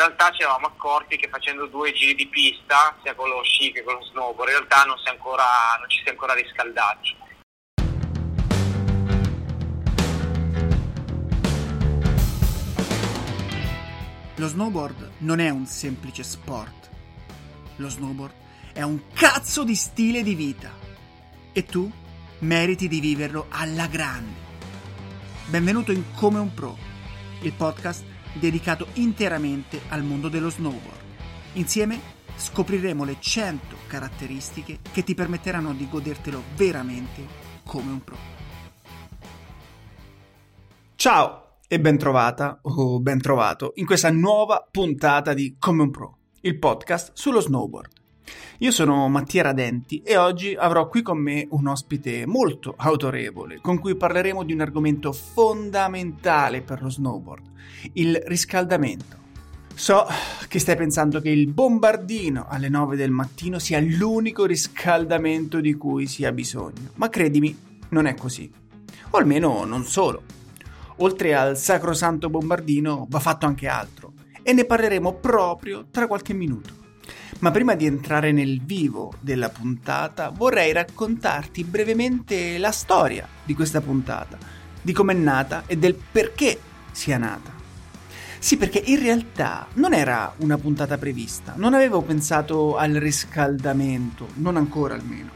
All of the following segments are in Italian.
realtà ci eravamo accorti che facendo due giri di pista, sia con lo sci che con lo snowboard, in realtà non, ancora, non ci si è ancora riscaldati. Lo snowboard non è un semplice sport. Lo snowboard è un cazzo di stile di vita. E tu meriti di viverlo alla grande. Benvenuto in Come un Pro, il podcast dedicato interamente al mondo dello snowboard. Insieme scopriremo le 100 caratteristiche che ti permetteranno di godertelo veramente come un pro. Ciao e ben trovata o ben trovato in questa nuova puntata di Come un pro, il podcast sullo snowboard. Io sono Mattia Radenti e oggi avrò qui con me un ospite molto autorevole con cui parleremo di un argomento fondamentale per lo snowboard, il riscaldamento. So che stai pensando che il bombardino alle 9 del mattino sia l'unico riscaldamento di cui si ha bisogno, ma credimi, non è così. O almeno non solo. Oltre al sacrosanto bombardino va fatto anche altro e ne parleremo proprio tra qualche minuto. Ma prima di entrare nel vivo della puntata, vorrei raccontarti brevemente la storia di questa puntata, di come è nata e del perché sia nata. Sì, perché in realtà non era una puntata prevista, non avevo pensato al riscaldamento, non ancora almeno.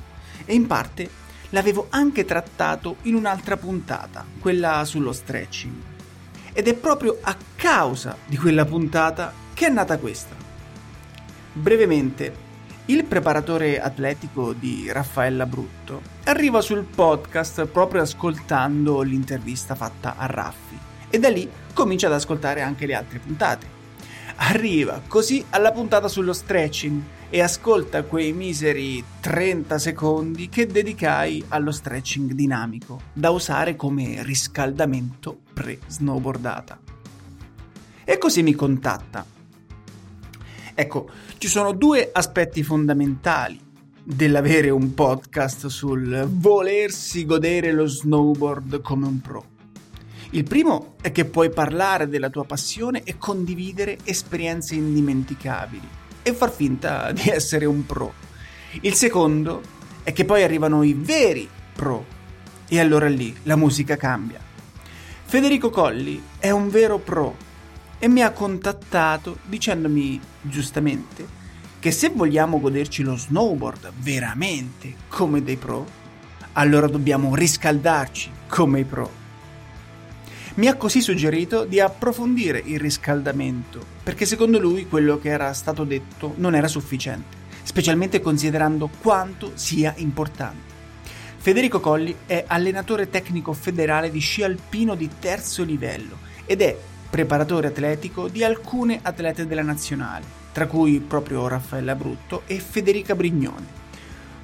E in parte l'avevo anche trattato in un'altra puntata, quella sullo stretching. Ed è proprio a causa di quella puntata che è nata questa. Brevemente, il preparatore atletico di Raffaella Brutto arriva sul podcast proprio ascoltando l'intervista fatta a Raffi e da lì comincia ad ascoltare anche le altre puntate. Arriva così alla puntata sullo stretching e ascolta quei miseri 30 secondi che dedicai allo stretching dinamico, da usare come riscaldamento pre-snowboardata. E così mi contatta Ecco, ci sono due aspetti fondamentali dell'avere un podcast sul volersi godere lo snowboard come un pro. Il primo è che puoi parlare della tua passione e condividere esperienze indimenticabili e far finta di essere un pro. Il secondo è che poi arrivano i veri pro e allora lì la musica cambia. Federico Colli è un vero pro e mi ha contattato dicendomi giustamente che se vogliamo goderci lo snowboard veramente come dei pro, allora dobbiamo riscaldarci come i pro. Mi ha così suggerito di approfondire il riscaldamento, perché secondo lui quello che era stato detto non era sufficiente, specialmente considerando quanto sia importante. Federico Colli è allenatore tecnico federale di sci alpino di terzo livello ed è preparatore atletico di alcune atlete della nazionale, tra cui proprio Raffaella Brutto e Federica Brignone.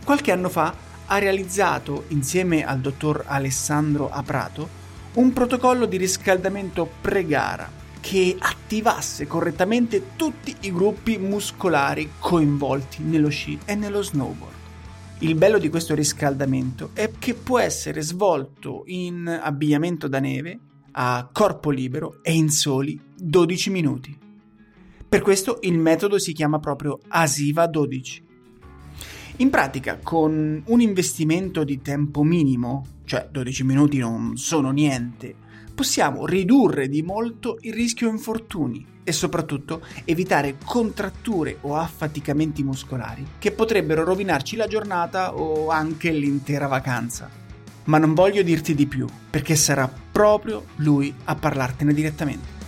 Qualche anno fa ha realizzato, insieme al dottor Alessandro Aprato, un protocollo di riscaldamento pre-gara che attivasse correttamente tutti i gruppi muscolari coinvolti nello sci e nello snowboard. Il bello di questo riscaldamento è che può essere svolto in abbigliamento da neve, a corpo libero e in soli 12 minuti. Per questo il metodo si chiama proprio Asiva 12. In pratica, con un investimento di tempo minimo, cioè 12 minuti non sono niente, possiamo ridurre di molto il rischio infortuni e soprattutto evitare contratture o affaticamenti muscolari che potrebbero rovinarci la giornata o anche l'intera vacanza ma non voglio dirti di più, perché sarà proprio lui a parlartene direttamente.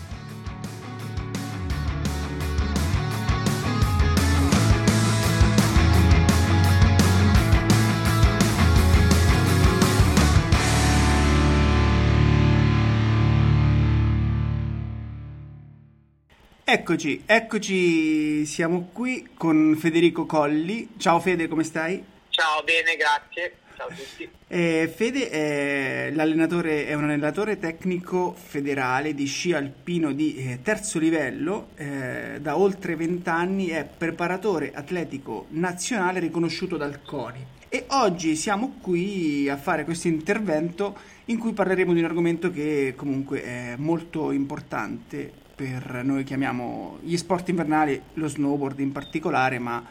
Eccoci, eccoci, siamo qui con Federico Colli. Ciao Fede, come stai? Ciao, bene, grazie. Ciao a tutti. Eh, Fede è, l'allenatore, è un allenatore tecnico federale di sci alpino di eh, terzo livello, eh, da oltre 20 anni è preparatore atletico nazionale riconosciuto dal CORI. E oggi siamo qui a fare questo intervento in cui parleremo di un argomento che comunque è molto importante per noi chiamiamo gli sport invernali, lo snowboard in particolare, ma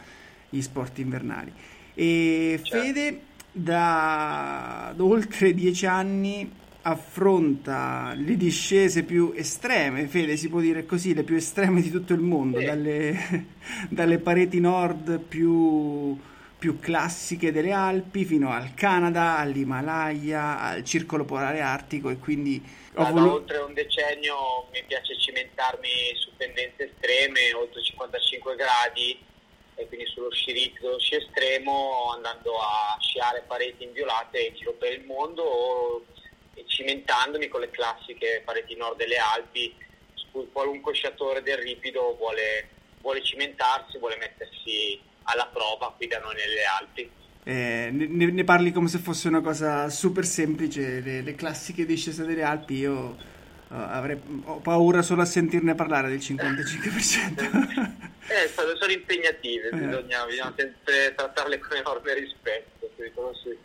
gli sport invernali. E certo. Fede da, oltre dieci anni affronta le discese più estreme, Fede si può dire così, le più estreme di tutto il mondo, sì. dalle, dalle, pareti nord più, più, classiche delle Alpi fino al Canada, all'Himalaya, al circolo polare artico e quindi... Da volu- oltre un decennio mi piace cimentarmi su pendenze estreme, oltre 55 gradi, e quindi sullo sci ritmo, sci estremo, andando a sciare pareti inviolate in giro per il mondo o cimentandomi con le classiche pareti nord delle Alpi, su cui qualunque sciatore del ripido vuole, vuole cimentarsi, vuole mettersi alla prova qui da noi nelle Alpi. Eh, ne, ne, parli come se fosse una cosa super semplice, le, le classiche discese delle Alpi, io uh, avrei, ho paura solo a sentirne parlare del 55%. eh, sono, sono impegnative, eh. bisogna, bisogna sempre trattarle con enorme rispetto, sì.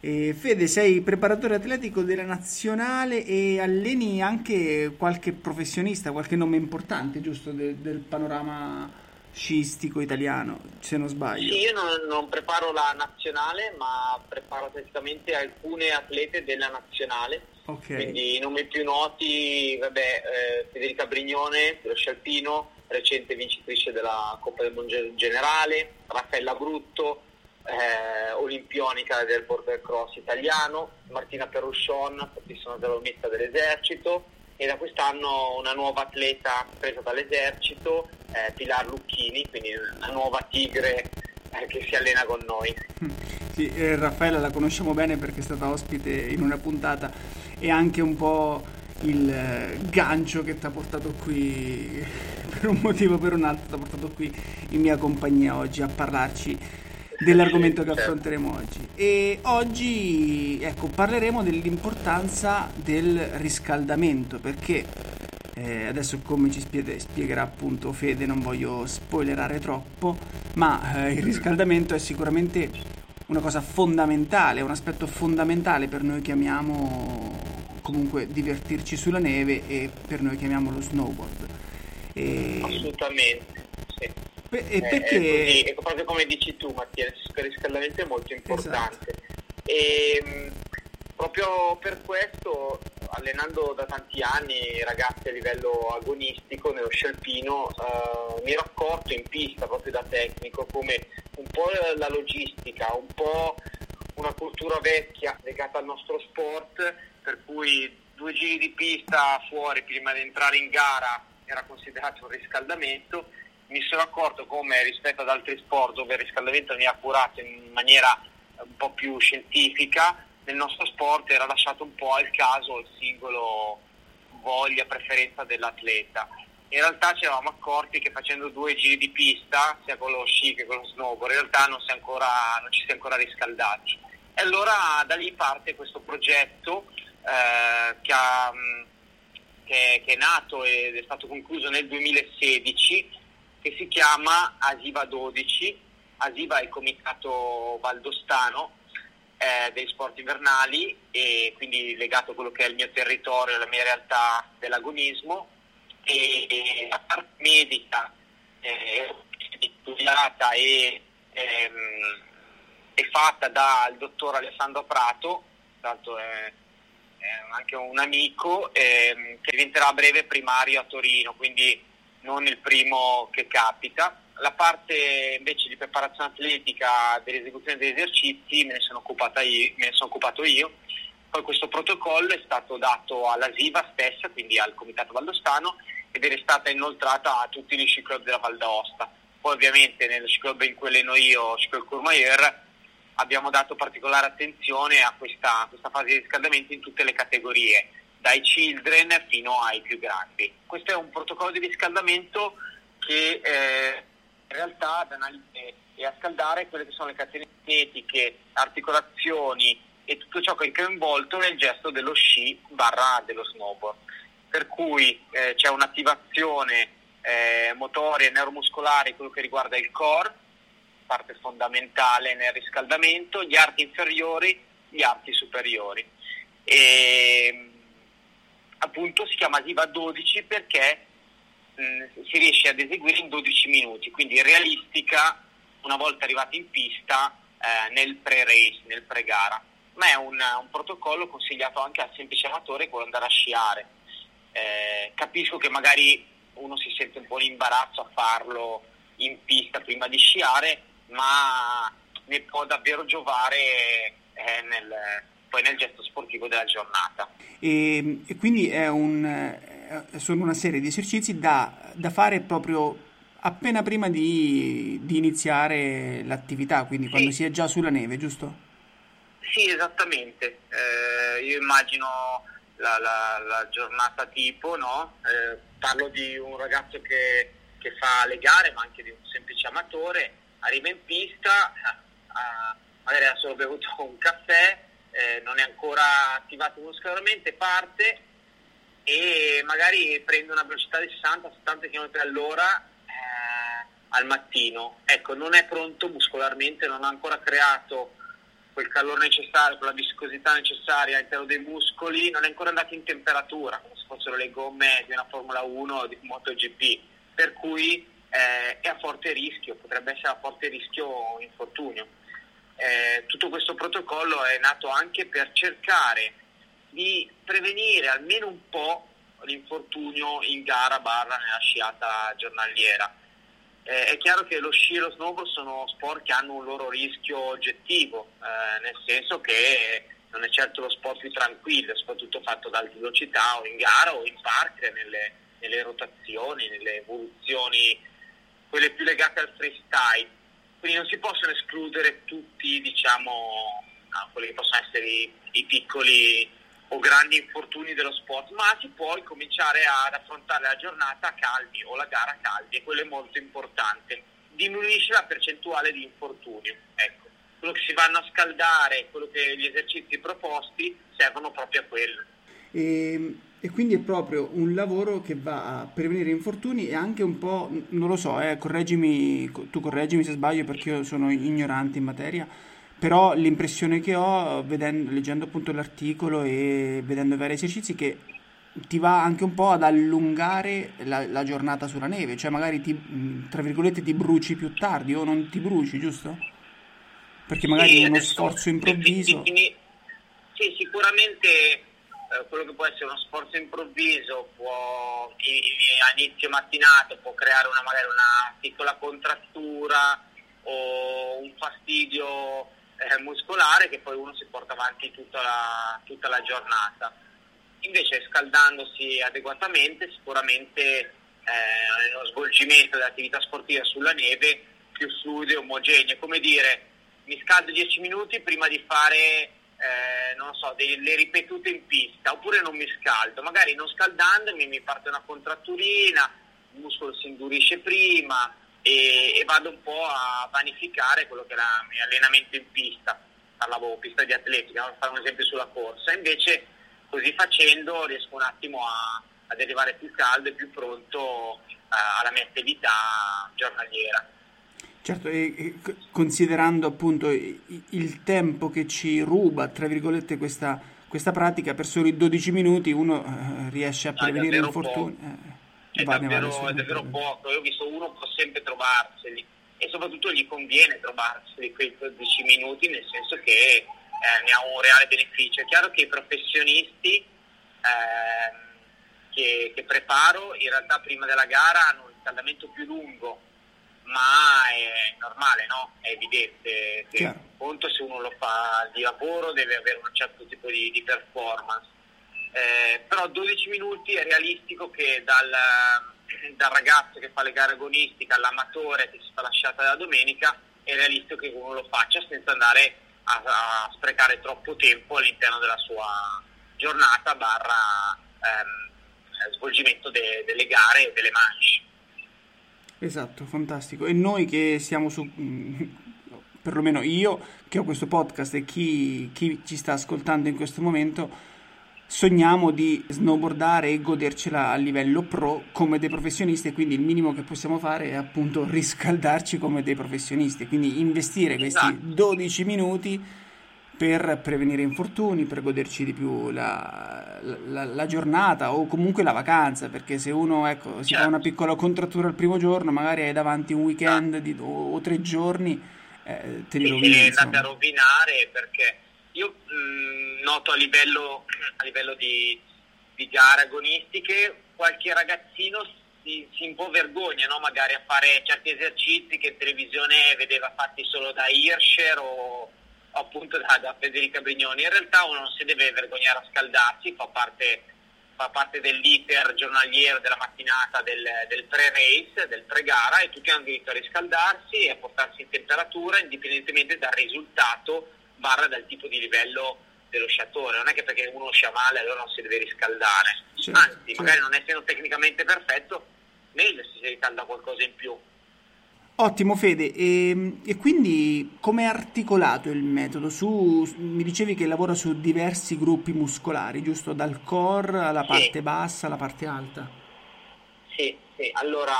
E Fede, sei preparatore atletico della nazionale e alleni anche qualche professionista, qualche nome importante, giusto, de- del panorama sciistico italiano, se non sbaglio. Sì, io non, non preparo la nazionale, ma preparo atleticamente alcune atlete della nazionale. Okay. Quindi i nomi più noti, vabbè, eh, Federica Brignone, dello Scialpino, recente vincitrice della Coppa del Mondo Generale, Raffaella Brutto, eh, olimpionica del border cross italiano, Martina Perrusson, fortissima dell'omista dell'esercito e da quest'anno una nuova atleta presa dall'esercito, eh, Pilar Lucchini, quindi una nuova tigre eh, che si allena con noi. Sì, eh, Raffaella la conosciamo bene perché è stata ospite in una puntata e anche un po' il eh, gancio che ti ha portato qui per un motivo o per un altro, ti ha portato qui in mia compagnia oggi a parlarci dell'argomento che affronteremo oggi. E oggi ecco, parleremo dell'importanza del riscaldamento perché eh, adesso come ci spieghe, spiegherà appunto Fede, non voglio spoilerare troppo, ma eh, il riscaldamento è sicuramente una cosa fondamentale, un aspetto fondamentale per noi che amiamo comunque divertirci sulla neve e per noi che amiamo lo snowboard. E... Assolutamente, sì. Pe- e perché... È, così, è proprio come dici tu Mattia, il riscaldamento è molto importante. Esatto. E mm, proprio per questo, allenando da tanti anni ragazzi a livello agonistico nello scialpino, eh, mi ero accorto in pista proprio da tecnico come un po' la logistica, un po' una cultura vecchia legata al nostro sport, per cui due giri di pista fuori prima di entrare in gara era considerato un riscaldamento mi sono accorto come rispetto ad altri sport dove il riscaldamento veniva curato in maniera un po' più scientifica, nel nostro sport era lasciato un po' al caso il singolo voglia, preferenza dell'atleta. In realtà ci eravamo accorti che facendo due giri di pista, sia con lo sci che con lo snowboard, in realtà non, ancora, non ci si è ancora riscaldati. E allora da lì parte questo progetto eh, che, ha, che, che è nato ed è stato concluso nel 2016 che si chiama Asiva 12. Asiva è il comitato valdostano eh, dei sport invernali e quindi legato a quello che è il mio territorio, la mia realtà dell'agonismo e, e la parte medica eh, studiata e ehm, è fatta dal dottor Alessandro Prato, l'altro è, è anche un amico ehm, che diventerà a breve primario a Torino, quindi non il primo che capita. La parte invece di preparazione atletica dell'esecuzione degli esercizi me ne sono, io, me ne sono occupato io. Poi questo protocollo è stato dato alla SIVA stessa, quindi al Comitato Valdostano, ed è stata inoltrata a tutti gli sci della Val d'Aosta. Poi ovviamente nello sci in cui alleno io, Sci Club Courmayeur, abbiamo dato particolare attenzione a questa, a questa fase di riscaldamento in tutte le categorie dai children fino ai più grandi. Questo è un protocollo di riscaldamento che eh, in realtà ad analizzare e a scaldare quelle che sono le catene kinetiche, articolazioni e tutto ciò che è coinvolto nel gesto dello sci barra dello snowboard. Per cui eh, c'è un'attivazione eh, motoria e neuromuscolare, quello che riguarda il core, parte fondamentale nel riscaldamento, gli arti inferiori, gli arti superiori. E, appunto si chiama Siva 12 perché mh, si riesce ad eseguire in 12 minuti, quindi realistica una volta arrivati in pista eh, nel pre-race, nel pre-gara. Ma è un, un, protocollo consigliato anche al semplice amatore vuole andare a sciare. Eh, capisco che magari uno si sente un po' in imbarazzo a farlo in pista prima di sciare, ma ne può davvero giovare eh, nel, poi nel gesto sportivo della giornata. E, e quindi un, eh, sono una serie di esercizi da, da fare proprio appena prima di, di iniziare l'attività, quindi sì. quando si è già sulla neve, giusto? Sì, esattamente. Eh, io immagino la, la, la, giornata tipo, no? eh, parlo di un ragazzo che, che, fa le gare, ma anche di un semplice amatore, arriva in pista, eh, magari ha solo bevuto un caffè, eh, non è ancora attivato muscolarmente, parte e magari prende una velocità di 60-70 km all'ora eh, al mattino. Ecco, non è pronto muscolarmente, non ha ancora creato quel calore necessario, quella viscosità necessaria all'interno dei muscoli, non è ancora andato in temperatura, come se fossero le gomme di una Formula 1 o di MotoGP, per cui eh, è a forte rischio, potrebbe essere a forte rischio infortunio. Eh, tutto questo protocollo è nato anche per cercare di prevenire almeno un po' l'infortunio in gara barra nella sciata giornaliera. Eh, è chiaro che lo sci e lo snowboard sono sport che hanno un loro rischio oggettivo, eh, nel senso che non è certo lo sport più tranquillo, soprattutto fatto ad alta velocità o in gara o in park, nelle, nelle rotazioni, nelle evoluzioni, quelle più legate al freestyle quindi non si possono escludere tutti diciamo, no, quelli che possono essere i, i, piccoli o grandi infortuni dello sport, ma si può cominciare ad affrontare la giornata a caldi o la gara a caldi e quello è molto importante. Diminuisce la percentuale di infortunio. Ecco, quello che si vanno a scaldare, quello che gli esercizi proposti servono proprio a quello. E, ehm, e, quindi è proprio un lavoro che va a prevenire infortuni e anche un po', non lo so, eh, correggimi, tu correggimi se sbaglio perché io sono ignorante in materia, però l'impressione che ho vedendo, leggendo appunto l'articolo e vedendo vari esercizi che ti va anche un po' ad allungare la, la giornata sulla neve, cioè magari ti, tra virgolette ti bruci più tardi o non ti bruci, giusto? Perché magari sì, uno sforzo improvviso... Sì, sicuramente eh, quello che può essere uno sforzo improvviso può, a inizio mattinata può creare una, magari una piccola contrattura o un fastidio eh, muscolare che poi uno si porta avanti tutta la, tutta la giornata. Invece scaldandosi adeguatamente sicuramente eh, lo svolgimento dell'attività sportiva sulla neve più fluido e omogeneo, come dire mi scaldo 10 minuti prima di fare eh, non so, delle ripetute in pista, oppure non mi scaldo, magari non scaldandomi mi parte una contratturina, il muscolo si indurisce prima e, e vado un po' a vanificare quello che era il mio allenamento in pista, parlavo pista di atletica, per fare un esempio sulla corsa, invece così facendo riesco un attimo a, ad arrivare più caldo e più pronto eh, alla mia attività giornaliera. Certo, e, e considerando appunto il tempo che ci ruba, tra virgolette, questa, questa pratica, per soli 12 minuti uno eh, riesce a prevenire infortuni. Eh, è, davvero, è davvero poco, io ho visto uno può sempre trovarseli e soprattutto gli conviene trovarseli quei 12 minuti, nel senso che eh, ne ha un reale beneficio. È chiaro che i professionisti ehm, che, che preparo in realtà prima della gara hanno un riscaldamento più lungo ma è normale, no? È evidente che Chiaro. conto se uno lo fa di lavoro deve avere un certo tipo di, di performance. Eh, però 12 minuti è realistico che dal, dal, ragazzo che fa le gare agonistiche all'amatore che si fa lasciata la domenica è realistico che uno lo faccia senza andare a, a sprecare troppo tempo all'interno della sua giornata barra ehm, svolgimento de, delle gare e delle manche. Esatto, fantastico. E noi che siamo su, mm, perlomeno io che ho questo podcast e chi, chi ci sta ascoltando in questo momento, sogniamo di snowboardare e godercela a livello pro come dei professionisti, quindi il minimo che possiamo fare è appunto riscaldarci come dei professionisti, quindi investire questi 12 esatto. minuti per prevenire infortuni, per goderci di più la, la, la, giornata o comunque la vacanza, perché se uno ecco, si certo. fa una piccola contrattura il primo giorno, magari hai davanti un weekend di, o, o, tre giorni, eh, te li rovini. Sì, andate a rovinare perché io mh, noto a livello, a livello di, di, gare agonistiche qualche ragazzino si, si un po' vergogna no? magari a fare certi esercizi che in televisione vedeva fatti solo da Hirscher o appunto da, da Federica Brignoni. In realtà uno non si deve vergognare a scaldarsi, fa parte, fa parte dell'iter giornaliero della mattinata del, del pre-race, del pre-gara e tutti hanno diritto a riscaldarsi e a portarsi in temperatura indipendentemente dal risultato barra dal tipo di livello dello sciatore. Non è che perché uno scia male allora non si deve riscaldare. Certo, Anzi, certo. magari non essendo tecnicamente perfetto, meglio se si riscalda qualcosa in più. Ottimo Fede, e, ehm, e quindi come è articolato il metodo? Su, mi dicevi che lavora su diversi gruppi muscolari, giusto? Dal core alla sì. parte bassa alla parte alta? Sì, sì. allora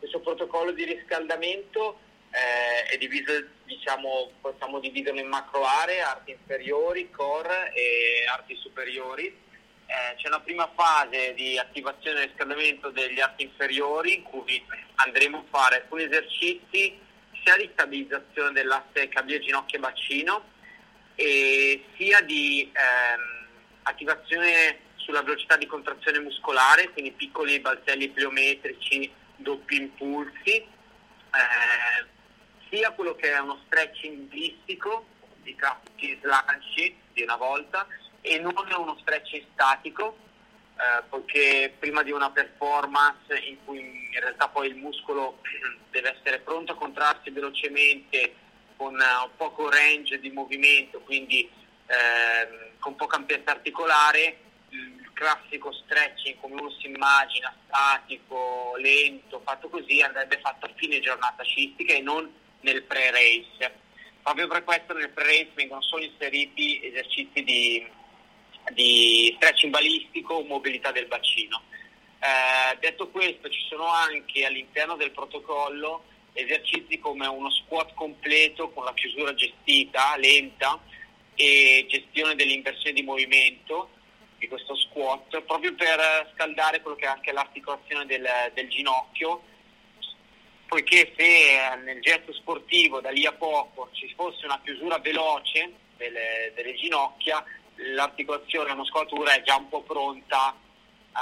questo protocollo di riscaldamento eh, è diviso, diciamo, possiamo dividerlo in macro aree, arti inferiori, core e arti superiori eh, c'è una prima fase di attivazione e riscaldamento degli arti inferiori in cui andremo a fare alcuni esercizi sia di stabilizzazione dell'asse caviglia, ginocchio e bacino e sia di ehm, attivazione sulla velocità di contrazione muscolare, quindi piccoli balzelli pliometrici, doppi impulsi, eh, sia quello che è uno stretching blistico, di classici slanci di una volta, e non è uno stretch statico, eh, perché prima di una performance in cui in realtà poi il muscolo deve essere pronto a contrarsi velocemente con uh, poco range di movimento, quindi eh, con poca ampiezza articolare, il classico stretching come uno si immagina, statico, lento, fatto così, andrebbe fatto a fine giornata scistica e non nel pre-race. Proprio per questo nel pre-race vengono solo inseriti esercizi di di stretching balistico o mobilità del bacino. Eh, detto questo, ci sono anche all'interno del protocollo esercizi come uno squat completo con la chiusura gestita, lenta e gestione dell'inversione di movimento di questo squat, proprio per scaldare quello che è anche l'articolazione del, del ginocchio, poiché se nel gesto sportivo da lì a poco ci fosse una chiusura veloce delle, delle ginocchia, l'articolazione, la muscolatura è già un po' pronta eh,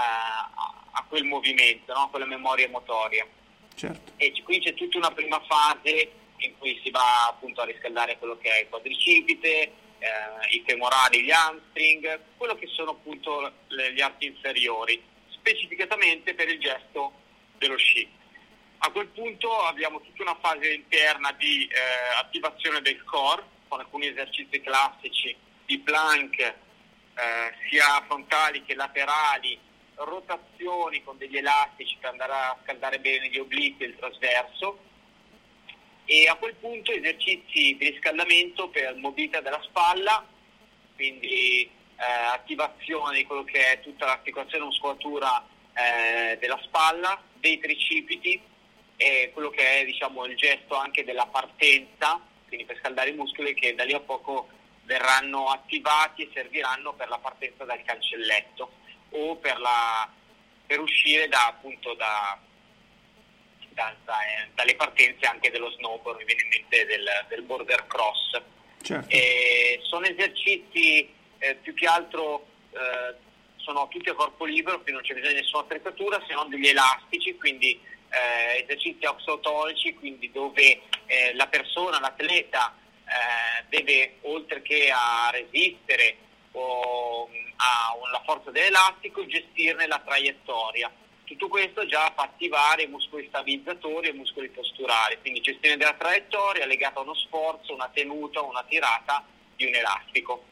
a, quel movimento, no? a quella memoria motoria. Certo. E qui c'è tutta una prima fase in cui si va appunto a riscaldare quello che è il quadricipite, eh, i femorali, gli hamstring, quello che sono appunto le, gli arti inferiori, specificatamente per il gesto dello sci. A quel punto abbiamo tutta una fase interna di eh, attivazione del core con alcuni esercizi classici di plank eh, sia frontali che laterali, rotazioni con degli elastici per andare a scaldare bene gli obliqui e il trasverso. E a quel punto esercizi di riscaldamento per mobilità della spalla, quindi eh, attivazione di quello che è tutta l'articolazione muscolatura eh, della spalla, dei tricipiti e quello che è diciamo, il gesto anche della partenza, quindi per scaldare i muscoli che da lì a poco verranno attivati e serviranno per la partenza dal cancelletto o per, la, per uscire da, appunto da, da, eh, dalle partenze anche dello snowboard, mi viene in mente del, del border cross. Certo. sono esercizi eh, più che altro eh, sono tutti a corpo libero, quindi non c'è bisogno di nessuna attrezzatura, se non degli elastici, quindi eh, esercizi oxotonici, quindi dove eh, la persona, l'atleta eh, deve oltre che a resistere o alla forza dell'elastico gestirne la traiettoria. Tutto questo già fa attivare i muscoli stabilizzatori e i muscoli posturali, quindi gestione della traiettoria legata a uno sforzo, una tenuta, una tirata di un elastico.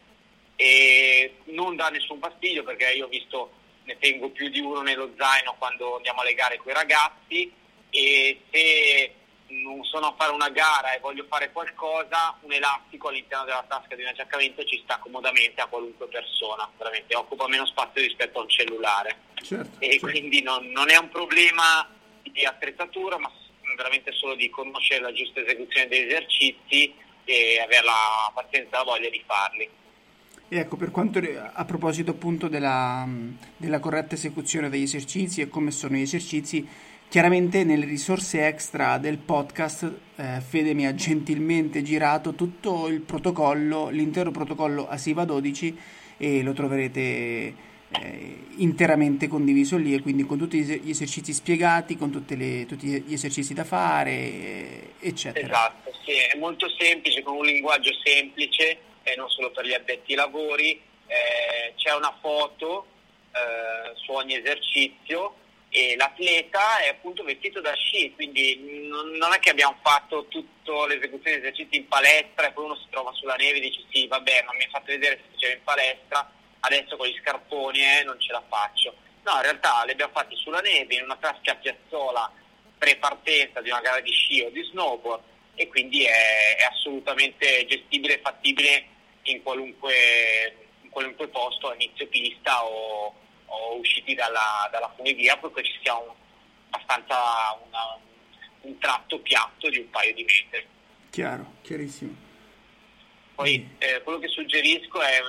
E non dà nessun fastidio perché io ho visto, ne tengo più di uno nello zaino quando andiamo a legare con i ragazzi e se non sono a fare una gara e voglio fare qualcosa, un elastico all'interno della tasca di un aggiaccamento ci sta comodamente a qualunque persona, veramente occupa meno spazio rispetto a un cellulare. Certo, e certo. quindi non, non, è un problema di attrezzatura, ma veramente solo di conoscere la giusta esecuzione degli esercizi e avere la pazienza e la voglia di farli. E ecco, per quanto a proposito appunto della, della corretta esecuzione degli esercizi e come sono gli esercizi, chiaramente nelle risorse extra del podcast eh, Fede mi ha gentilmente girato tutto il protocollo, l'intero protocollo ASIVA 12 e lo troverete eh, interamente condiviso lì e quindi con tutti gli esercizi spiegati, con le, tutti gli esercizi da fare, eccetera. Esatto, sì, è molto semplice, con un linguaggio semplice e non solo per gli addetti ai lavori, eh, c'è una foto eh, su ogni esercizio e l'atleta è appunto vestito da sci, quindi non, non è che abbiamo fatto tutta l'esecuzione di esercizi in palestra e poi uno si trova sulla neve e dice sì vabbè ma mi hai fatto vedere se facevo in palestra, adesso con gli scarponi eh, non ce la faccio. No, in realtà li abbiamo fatti sulla neve in una classica piazzola pre-partenza di una gara di sci o di snowboard e quindi è, è assolutamente gestibile e fattibile in qualunque, in qualunque posto a inizio pista o, o usciti dalla, dalla, funivia perché ci sia un, abbastanza una, un tratto piatto di un paio di metri. Chiaro, chiarissimo. Poi mm. eh, quello che suggerisco è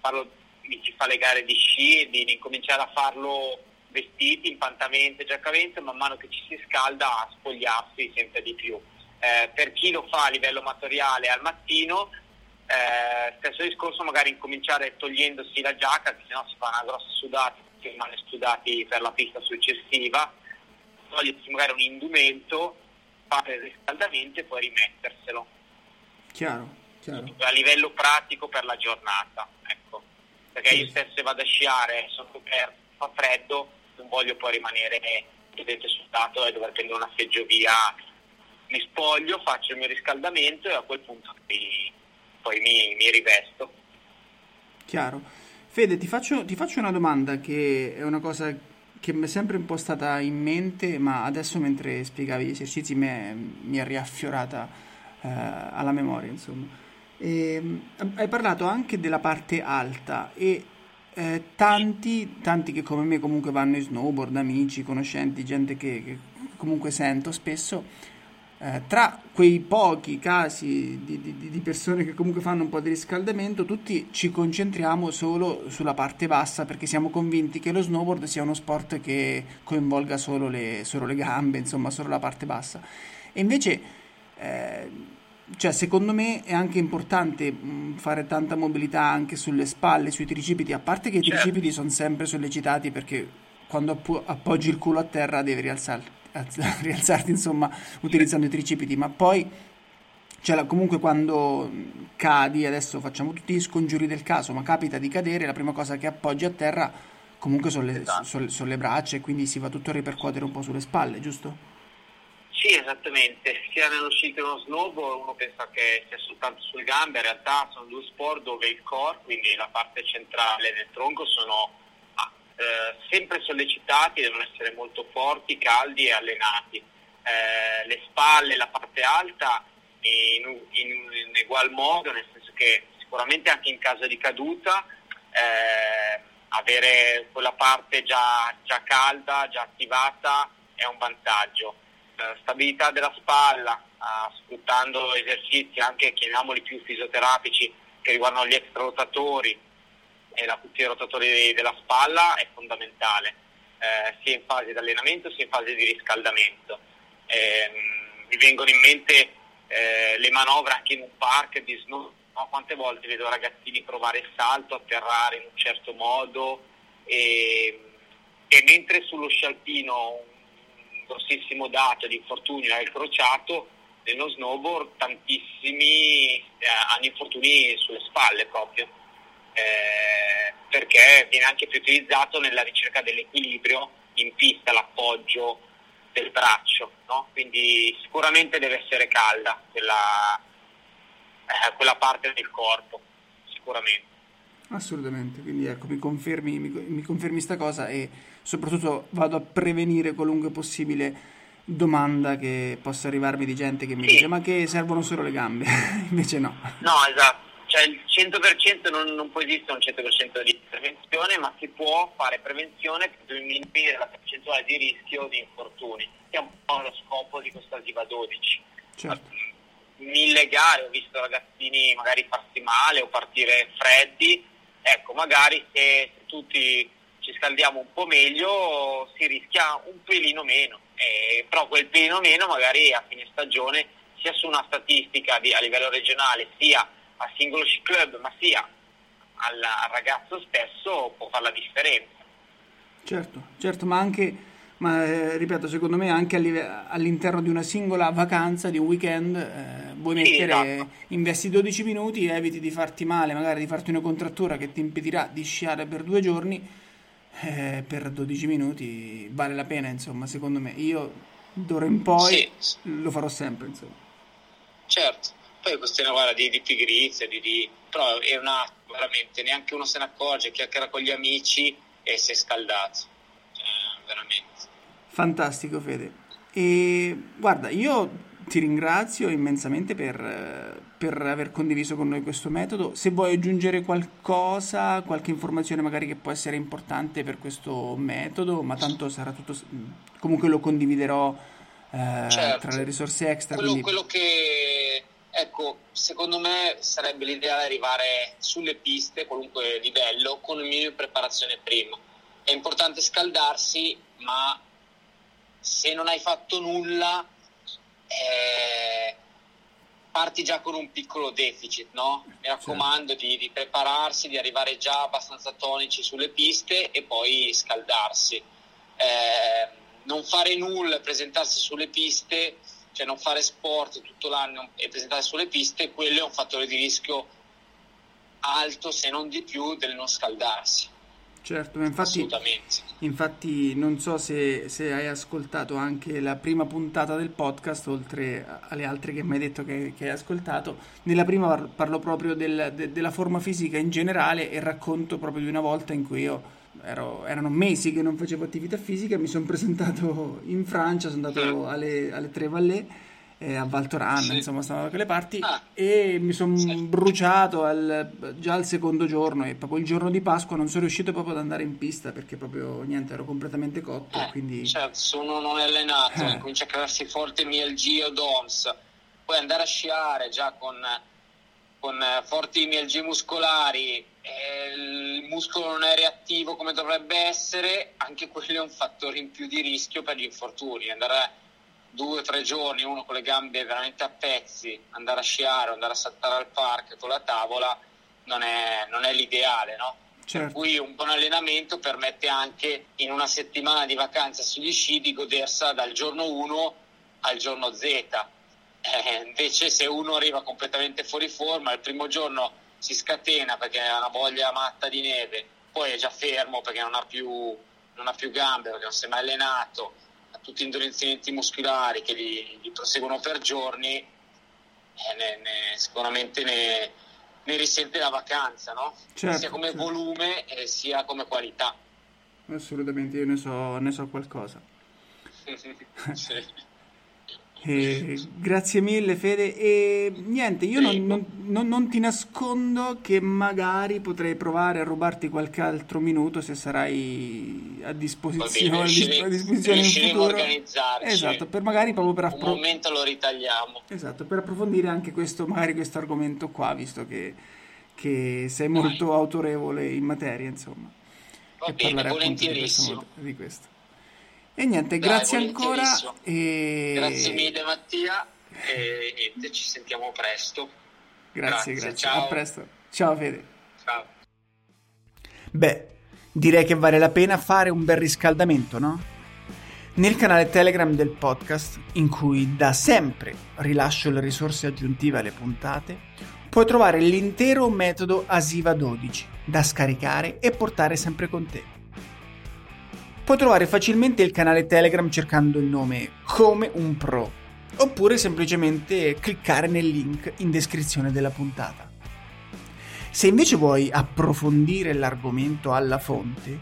farlo di chi fa le gare di sci, di, di cominciare a farlo vestiti, impantamente, giaccamente, man mano che ci si scalda a spogliarsi sempre di più. Eh, per chi lo fa a livello amatoriale al mattino eh, stesso discorso magari incominciare togliendosi la giacca, che sennò si fa una grossa sudata, si rimane sudati per la pista successiva, togliersi magari un indumento, fare il riscaldamento e poi rimetterselo. Chiaro, chiaro. A livello pratico per la giornata, ecco. Perché io stesso vado a sciare, sono coperto, fa freddo, non voglio poi rimanere vedete sudato e dover prendere una seggiovia. Mi spoglio, faccio il mio riscaldamento e a quel punto mi poi mi, mi rivesto. Chiaro. Fede, ti faccio, ti faccio una domanda che è una cosa che mi è sempre un po' stata in mente, ma adesso mentre spiegavi gli esercizi mi è, mi è riaffiorata eh, alla memoria, insomma. E, ehm, hai parlato anche della parte alta e eh, tanti, tanti che come me comunque vanno in snowboard, amici, conoscenti, gente che, che comunque sento spesso, eh, tra quei pochi casi di, di, di, persone che comunque fanno un po' di riscaldamento, tutti ci concentriamo solo sulla parte bassa perché siamo convinti che lo snowboard sia uno sport che coinvolga solo le, solo le gambe, insomma, solo la parte bassa. E invece, eh, cioè, secondo me è anche importante mh, fare tanta mobilità anche sulle spalle, sui tricipiti, a parte che i certo. tricipiti sono sempre sollecitati perché quando appoggi il culo a terra devi rialzarti rialzarti insomma utilizzando i tricipiti, ma poi cioè, comunque quando cadi, adesso facciamo tutti gli scongiuri del caso, ma capita di cadere, la prima cosa che appoggi a terra comunque sono le, esatto. sono, sono le braccia e quindi si va tutto a ripercuotere un po' sulle spalle, giusto? Sì, esattamente. Sia nello sci che nello snowboard uno pensa che sia soltanto sulle gambe, in realtà sono due sport dove il core, quindi la parte centrale del tronco, sono eh, sempre sollecitati, devono essere molto forti, caldi e allenati. Eh, le spalle, la parte alta in, in, in, ugual modo, nel senso che sicuramente anche in caso di caduta eh, avere quella parte già, già, calda, già attivata è un vantaggio. Eh, stabilità della spalla, sfruttando esercizi anche chiamiamoli più fisioterapici che riguardano gli extrarotatori, e la cuffia rotatori della spalla è fondamentale, eh, sia in fase di allenamento sia in fase di riscaldamento. Eh, mi vengono in mente eh, le manovre anche in un park di snow, no? quante volte vedo ragazzini provare il salto, atterrare in un certo modo e, e mentre sullo scialpino un grossissimo dato di infortunio è il crociato, nello snowboard tantissimi eh, hanno infortuni sulle spalle proprio eh, perché viene anche più utilizzato nella ricerca dell'equilibrio in pista, l'appoggio del braccio, no? quindi sicuramente deve essere calda quella, eh, quella parte del corpo, sicuramente. Assolutamente, quindi ecco, mi confermi, mi, mi confermi sta cosa e soprattutto vado a prevenire qualunque possibile domanda che possa arrivarmi di gente che mi sì. dice ma che servono solo le gambe, invece no. No, esatto cioè il 100% non, non, può esistere un 100% di prevenzione, ma si può fare prevenzione per diminuire la percentuale di rischio di infortuni, che è un po' lo scopo di questa SIVA 12. Certo. Mille gare ho visto ragazzini magari farsi male o partire freddi ecco, magari se tutti ci scaldiamo un po' meglio si rischia un pelino meno, eh, però quel pelino meno magari a fine stagione sia su una statistica di, a livello regionale sia a singolo club ma sia al, al ragazzo stesso può fare la differenza. Certo, certo, ma anche ma eh, ripeto, secondo me anche all'interno di una singola vacanza, di un weekend, eh, vuoi mettere, sì, esatto. investi 12 minuti, eviti di farti male, magari di farti una contrattura che ti impedirà di sciare per due giorni, eh, per 12 minuti vale la pena, insomma, secondo me. Io d'ora in poi sì. lo farò sempre, insomma. Certo, poi questione guarda, di, di pigrizia, di, di... però è un atto, veramente, neanche uno se ne accorge, chiacchiera con gli amici e si è scaldato, cioè, veramente. Fantastico Fede. E guarda, io ti ringrazio immensamente per, per, aver condiviso con noi questo metodo. Se vuoi aggiungere qualcosa, qualche informazione magari che può essere importante per questo metodo, ma tanto sarà tutto... comunque lo condividerò eh, certo. tra le risorse extra. Quello, quindi... quello che... Ecco, secondo me sarebbe l'ideale arrivare sulle piste, qualunque livello, con un minimo di preparazione prima. È importante scaldarsi, ma se non hai fatto nulla eh, parti già con un piccolo deficit, no? Mi raccomando di, di, prepararsi, di arrivare già abbastanza tonici sulle piste e poi scaldarsi. Eh, non fare nulla e presentarsi sulle piste, cioè non fare sport tutto l'anno e presentarsi sulle piste, quello è un fattore di rischio alto, se non di più, del non scaldarsi. Certo, infatti, infatti non so se, se, hai ascoltato anche la prima puntata del podcast, oltre alle altre che mi hai detto che, che hai ascoltato. Nella prima parlo proprio del, de, della forma fisica in generale e racconto proprio di una volta in cui io ero, erano mesi che non facevo attività fisica, mi sono presentato in Francia, sono andato alle, alle Tre Vallée eh, a Valtoran, sì. insomma, stavo da quelle parti ah. e mi sono sì. bruciato al, già al secondo giorno e proprio il giorno di Pasqua non sono riuscito proprio ad andare in pista perché proprio niente, ero completamente cotto. Eh, quindi... Certo, se uno non è allenato, eh. comincia a crearsi forte MLG o DOMS, poi andare a sciare già con, con forti MLG muscolari il muscolo non è reattivo come dovrebbe essere, anche quello è un fattore in più di rischio per gli infortuni. Andare due o tre giorni, uno con le gambe veramente a pezzi, andare a sciare, andare a saltare al parco con la tavola, non è, non è l'ideale, no? Certo. Per cui un buon allenamento permette anche in una settimana di vacanza sugli sci di godersela dal giorno 1 al giorno Z. Eh, invece se uno arriva completamente fuori forma, il primo giorno si scatena perché ha una voglia matta di neve, poi è già fermo perché non ha più, non ha più gambe, perché non si è mai allenato, tutti indurenzamenti muscolari che li, li proseguono per giorni, eh, ne, ne, sicuramente ne, ne, risente la vacanza, no? certo, sia come certo. volume sia come qualità. Assolutamente, io ne so, ne so qualcosa. sì. Eh, grazie mille Fede. E niente io non, non, non, non, ti nascondo che magari potrei provare a rubarti qualche altro minuto se sarai a disposizione, bene, riuscire, a disposizione in futuro. esatto per magari proprio per appro- un momento lo ritagliamo. Esatto per approfondire anche questo magari questo argomento qua visto che, che sei molto Vai. autorevole in materia insomma. Va bene, volentierissimo. di questo e niente, Dai, grazie ancora. E... Grazie mille Mattia e niente, ci sentiamo presto. Grazie, grazie. grazie. Ciao. A presto. Ciao Fede. Ciao. Beh, direi che vale la pena fare un bel riscaldamento, no? Nel canale Telegram del podcast, in cui da sempre rilascio le risorse aggiuntive alle puntate, puoi trovare l'intero metodo Asiva 12 da scaricare e portare sempre con te. Puoi trovare facilmente il canale Telegram cercando il nome Come un Pro, oppure semplicemente cliccare nel link in descrizione della puntata. Se invece vuoi approfondire l'argomento alla fonte,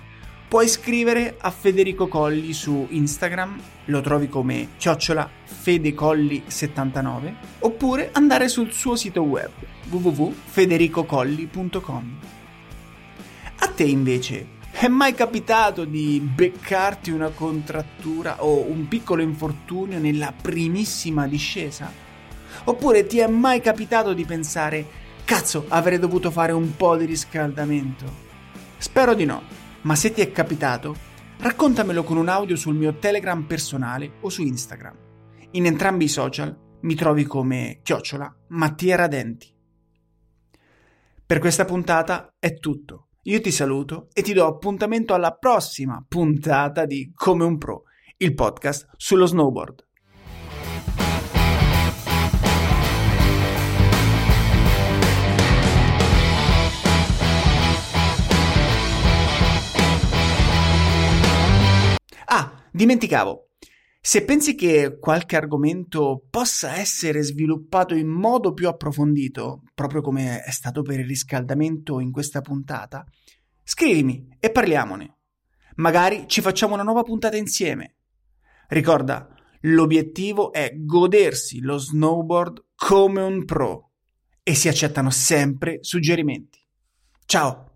puoi scrivere a Federico Colli su Instagram, lo trovi come chiocciola fedecolli79, oppure andare sul suo sito web www.federicocolli.com. A te invece è mai capitato di beccarti una contrattura o un piccolo infortunio nella primissima discesa? Oppure ti è mai capitato di pensare Cazzo, avrei dovuto fare un po' di riscaldamento. Spero di no, ma se ti è capitato, raccontamelo con un audio sul mio Telegram personale o su Instagram. In entrambi i social mi trovi come chiocciola Mattia Radenti. Per questa puntata è tutto. Io ti saluto e ti do appuntamento alla prossima puntata di Come un Pro, il podcast sullo snowboard. Ah, dimenticavo. Se pensi che qualche argomento possa essere sviluppato in modo più approfondito, proprio come è stato per il riscaldamento in questa puntata, scrivimi e parliamone. Magari ci facciamo una nuova puntata insieme. Ricorda, l'obiettivo è godersi lo snowboard come un pro e si accettano sempre suggerimenti. Ciao!